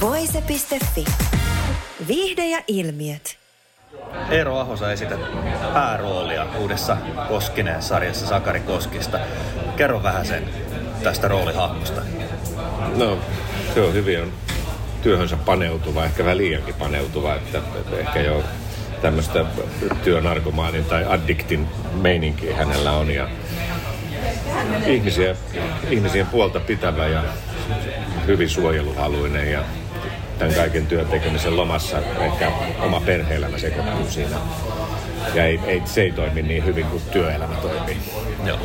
Voise.fi. Viihde ja ilmiöt. Eero Ahosa esität pääroolia uudessa Koskineen sarjassa Sakari Koskista. Kerro vähän sen tästä roolihahmosta. No, se on hyvin on työhönsä paneutuva, ehkä vähän liiankin paneutuva, että, että ehkä jo tämmöistä työnarkomaanin tai addiktin meininkiä hänellä on ja ihmisiä, ihmisien puolta pitävä ja hyvin suojeluhaluinen ja tämän kaiken työn tekemisen lomassa ehkä oma perhe-elämä sekoittuu siinä. Ja ei, ei, se ei toimi niin hyvin kuin työelämä toimii. Joo.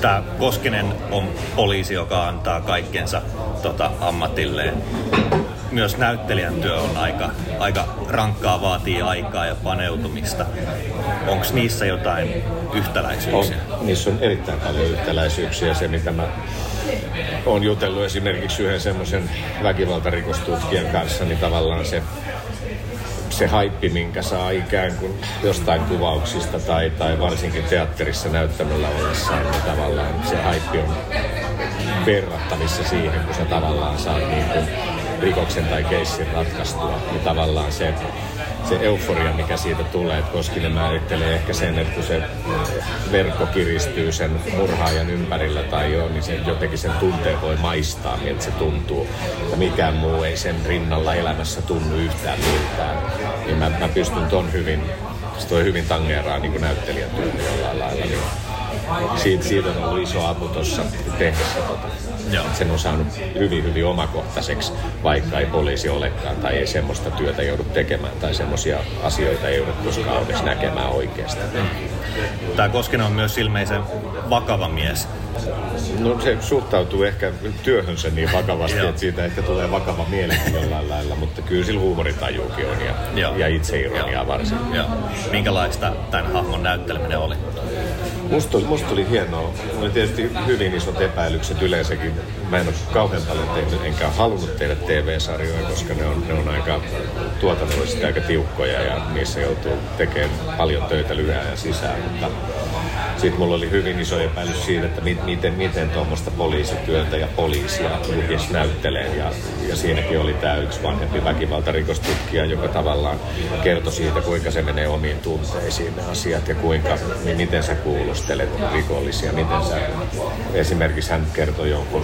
Tämä Koskinen on poliisi, joka antaa kaikkensa tota, ammatilleen. Myös näyttelijän työ on aika, aika rankkaa, vaatii aikaa ja paneutumista. Onko niissä jotain yhtäläisyyksiä? On, niissä on erittäin paljon yhtäläisyyksiä. Se, mitä mä oon jutellut esimerkiksi yhden semmoisen väkivaltarikostutkijan kanssa, niin tavallaan se se haippi, minkä saa ikään kuin jostain kuvauksista tai, tai varsinkin teatterissa näyttämällä ollessaan, niin tavallaan se haippi on verrattavissa siihen, kun sä tavallaan saat niin kuin rikoksen tai keissin ratkaistua, niin tavallaan se se euforia, mikä siitä tulee, että Koskinen määrittelee ehkä sen, että kun se verkko kiristyy sen murhaajan ympärillä tai joo, niin se jotenkin sen tunteen voi maistaa, miltä se tuntuu. Ja mikään muu ei sen rinnalla elämässä tunnu yhtään miltään. Niin mä, mä pystyn ton hyvin, se toi hyvin tangeeraa niin näyttelijän jollain lailla. Niin siitä, siitä on ollut iso apu tuossa tehdessä tota. Joo. Sen on saanut hyvin, hyvin omakohtaiseksi, vaikka ei poliisi olekaan tai ei semmoista työtä joudu tekemään tai semmoisia asioita ei joudu koskaan edes näkemään oikeasti. Tämä Koskinen on myös ilmeisen vakava mies. No se suhtautuu ehkä työhönsä niin vakavasti, että siitä ehkä tulee vakava mieli jollain lailla, mutta kyllä sillä huumoritajuukin on ja, ja itseironiaa varsin. Joo. Minkälaista tämän hahmon näytteleminen oli? Musta, musta oli hienoa. Oli tietysti hyvin isot epäilykset yleensäkin. Mä en ole kauhean paljon tehnyt, enkä halunnut tehdä TV-sarjoja, koska ne on, ne on aika tuotannollisesti aika tiukkoja ja niissä joutuu tekemään paljon töitä lyhää ja sisään. Mutta sitten mulla oli hyvin iso epäilys siitä, että miten, miten tuommoista poliisityötä ja poliisia lukisi näyttelee. Ja, ja siinäkin oli tämä yksi vanhempi väkivaltarikostutkija, joka tavallaan kertoi siitä, kuinka se menee omiin tunteisiin ne asiat ja kuinka, niin miten sä kuulustelet rikollisia, miten sä, esimerkiksi hän kertoi jonkun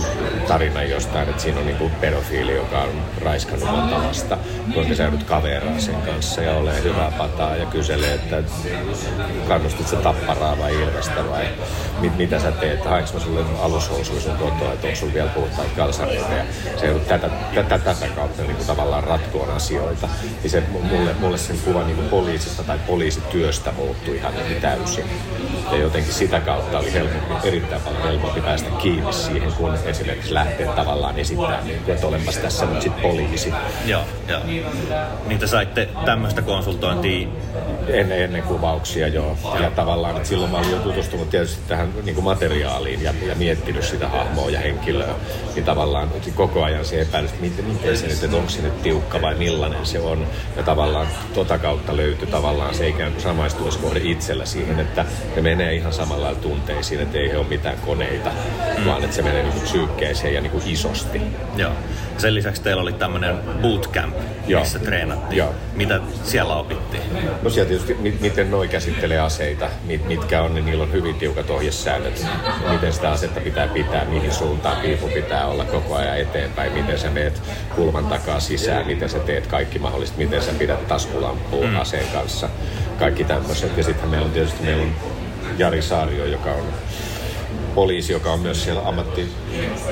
tarinan jostain, että siinä on niin pedofiili, joka on raiskannut monta lasta, kuinka sä joudut kaveraa sen kanssa ja ole hyvää pataa ja kyselee, että kannustit se tapparaa vai ilmestä vai mit, mitä sä teet, hainko mä sulle alushousuja sun kotoa, että onko sulla vielä puhtaita kalsareita ja se joudut tätä, tätä, tätä kautta niin kuin tavallaan ratkoon asioita. Niin se mulle, mulle sen kuva niin kuin poliisista tai poliisityöstä muuttui ihan niin täysin. Ja jotenkin sitä kautta oli helpompi, erittäin paljon helpompi päästä kiinni siihen, kun esimerkiksi lähtee tavallaan esittämään, niin kuin, että olenpas tässä nyt sitten poliisi. Joo, joo. Niitä saitte tämmöistä konsultointia? Ennen, ennen kuvauksia, joo. Ja tavallaan, että silloin mä olin jo tutustunut tietysti tähän niin kuin materiaaliin ja, ja miettinyt sitä hahmoa ja henkilöä. Niin tavallaan koko ajan se epäilys, että miten, miten se nyt, että onko se nyt tiukka vai millainen se on. Ja tavallaan tota kautta löytyi tavallaan se ikään kuin samaistumiskohde itsellä siihen, että ne menee ihan samalla lailla tunteisiin, että ei he ole mitään koneita, mm. vaan että se menee niin kuin psyykkeeseen ja niin kuin isosti. Joo. Sen lisäksi teillä oli tämmöinen bootcamp, Joo. missä treenattiin. Joo. Mitä siellä opittiin? No siellä tietysti, miten noi käsittelee aseita, mit, mitkä on, niin niillä on hyvin tiukat ohjesäännöt. Miten sitä asetta pitää pitää, mihin suuntaan piipu pitää olla koko ajan eteenpäin, miten sä meet kulman takaa sisään, miten sä teet kaikki mahdollista, miten sä pidät taskulampuun mm. aseen kanssa, kaikki tämmöiset. Ja sitten meillä on tietysti meillä on Jari Saario, joka on poliisi, joka on myös siellä ammatti,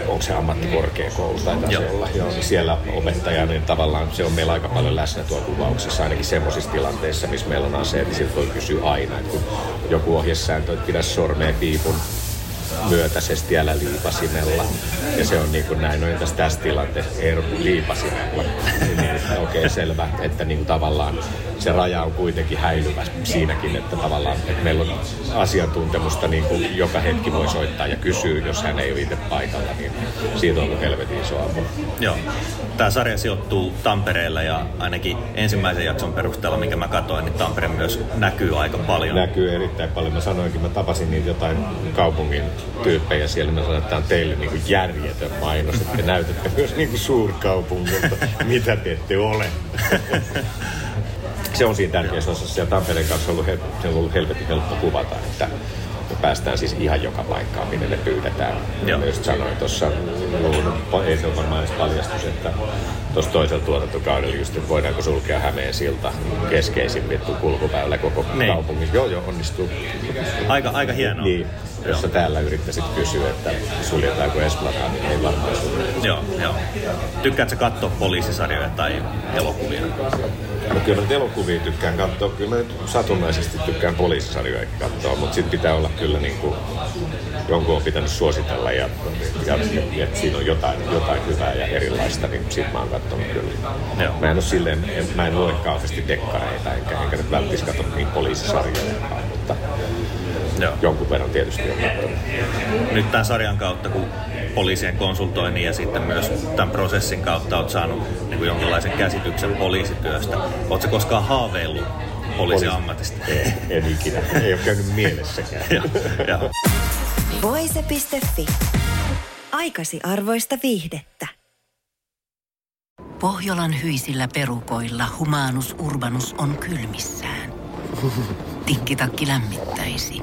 onko se ammattikorkeakoulu tai se olla, joo, niin siellä opettaja, niin tavallaan se on meillä aika paljon läsnä tuo kuvauksessa, ainakin semmoisissa tilanteissa, missä meillä on aseet, niin siltä voi kysyä aina, että kun joku ohjesääntö, että pidä sormeen piipun myötäisesti, älä liipasimella. Ja se on niin kuin näin, no entäs tässä tilanteessa, ei liipasimella. niin, okei, okay, selvä, että niin kuin tavallaan se raja on kuitenkin häilyvä siinäkin, että tavallaan että meillä on asiantuntemusta, niin kuin joka hetki voi soittaa ja kysyä, jos hän ei ole itse paikalla, niin siitä on ollut helvetin iso apu. Joo. Tämä sarja sijoittuu Tampereella ja ainakin ensimmäisen jakson perusteella, minkä mä katsoin, niin Tampere myös näkyy aika paljon. Näkyy erittäin paljon. Mä sanoinkin, mä tapasin niitä jotain kaupungin tyyppejä siellä. Mä sanoin, että tämä on teille niin kuin järjetön mainos, että te näytätte myös niin kuin suurkaupungilta, mitä te ette ole. se on siinä tärkeässä osassa ja Tampereen kanssa on ollut, he, se on ollut helvetin helppo kuvata, että päästään siis ihan joka paikkaan, minne me pyydetään. Joo. Just sanoin tuossa, ei se ole varmaan edes paljastus, että tuossa toisella tuotantokaudella just, että voidaanko sulkea Hämeen silta keskeisin vittu kulkuväylä koko niin. kaupungissa. Joo, joo, onnistuu. Aika, aika hienoa. Niin, jos sä täällä yrittäisit kysyä, että suljetaanko Esplanaa, niin ei varmaan suljeta. Joo, joo. Tykkäätkö katsoa poliisisarjoja tai elokuvia? No kyllä mä elokuvia tykkään katsoa. Kyllä mä nyt satunnaisesti tykkään poliisisarjoja katsoa, mutta sitten pitää olla kyllä niin kuin, jonkun on pitänyt suositella ja, ja, ja että siinä on jotain, jotain hyvää ja erilaista, niin sit mä oon katsonut kyllä. Joo. Mä en ole silleen, en, mä en lue kauheasti dekkareita, enkä, enkä nyt välttämättä katso niin poliisisarjoja, mutta Joo. jonkun verran tietysti on katsonut. Nyt tämän sarjan kautta, kun poliisien konsultoinnin ja sitten myös tämän prosessin kautta olet saanut niin kuin jonkinlaisen käsityksen poliisityöstä. Oletko koskaan haaveillut poliisiammatista? Ei, en ikinä. Ei ole käynyt mielessäkään. Voise.fi. Aikasi arvoista viihdettä. Pohjolan hyisillä perukoilla humanus urbanus on kylmissään. Tikkitakki lämmittäisi.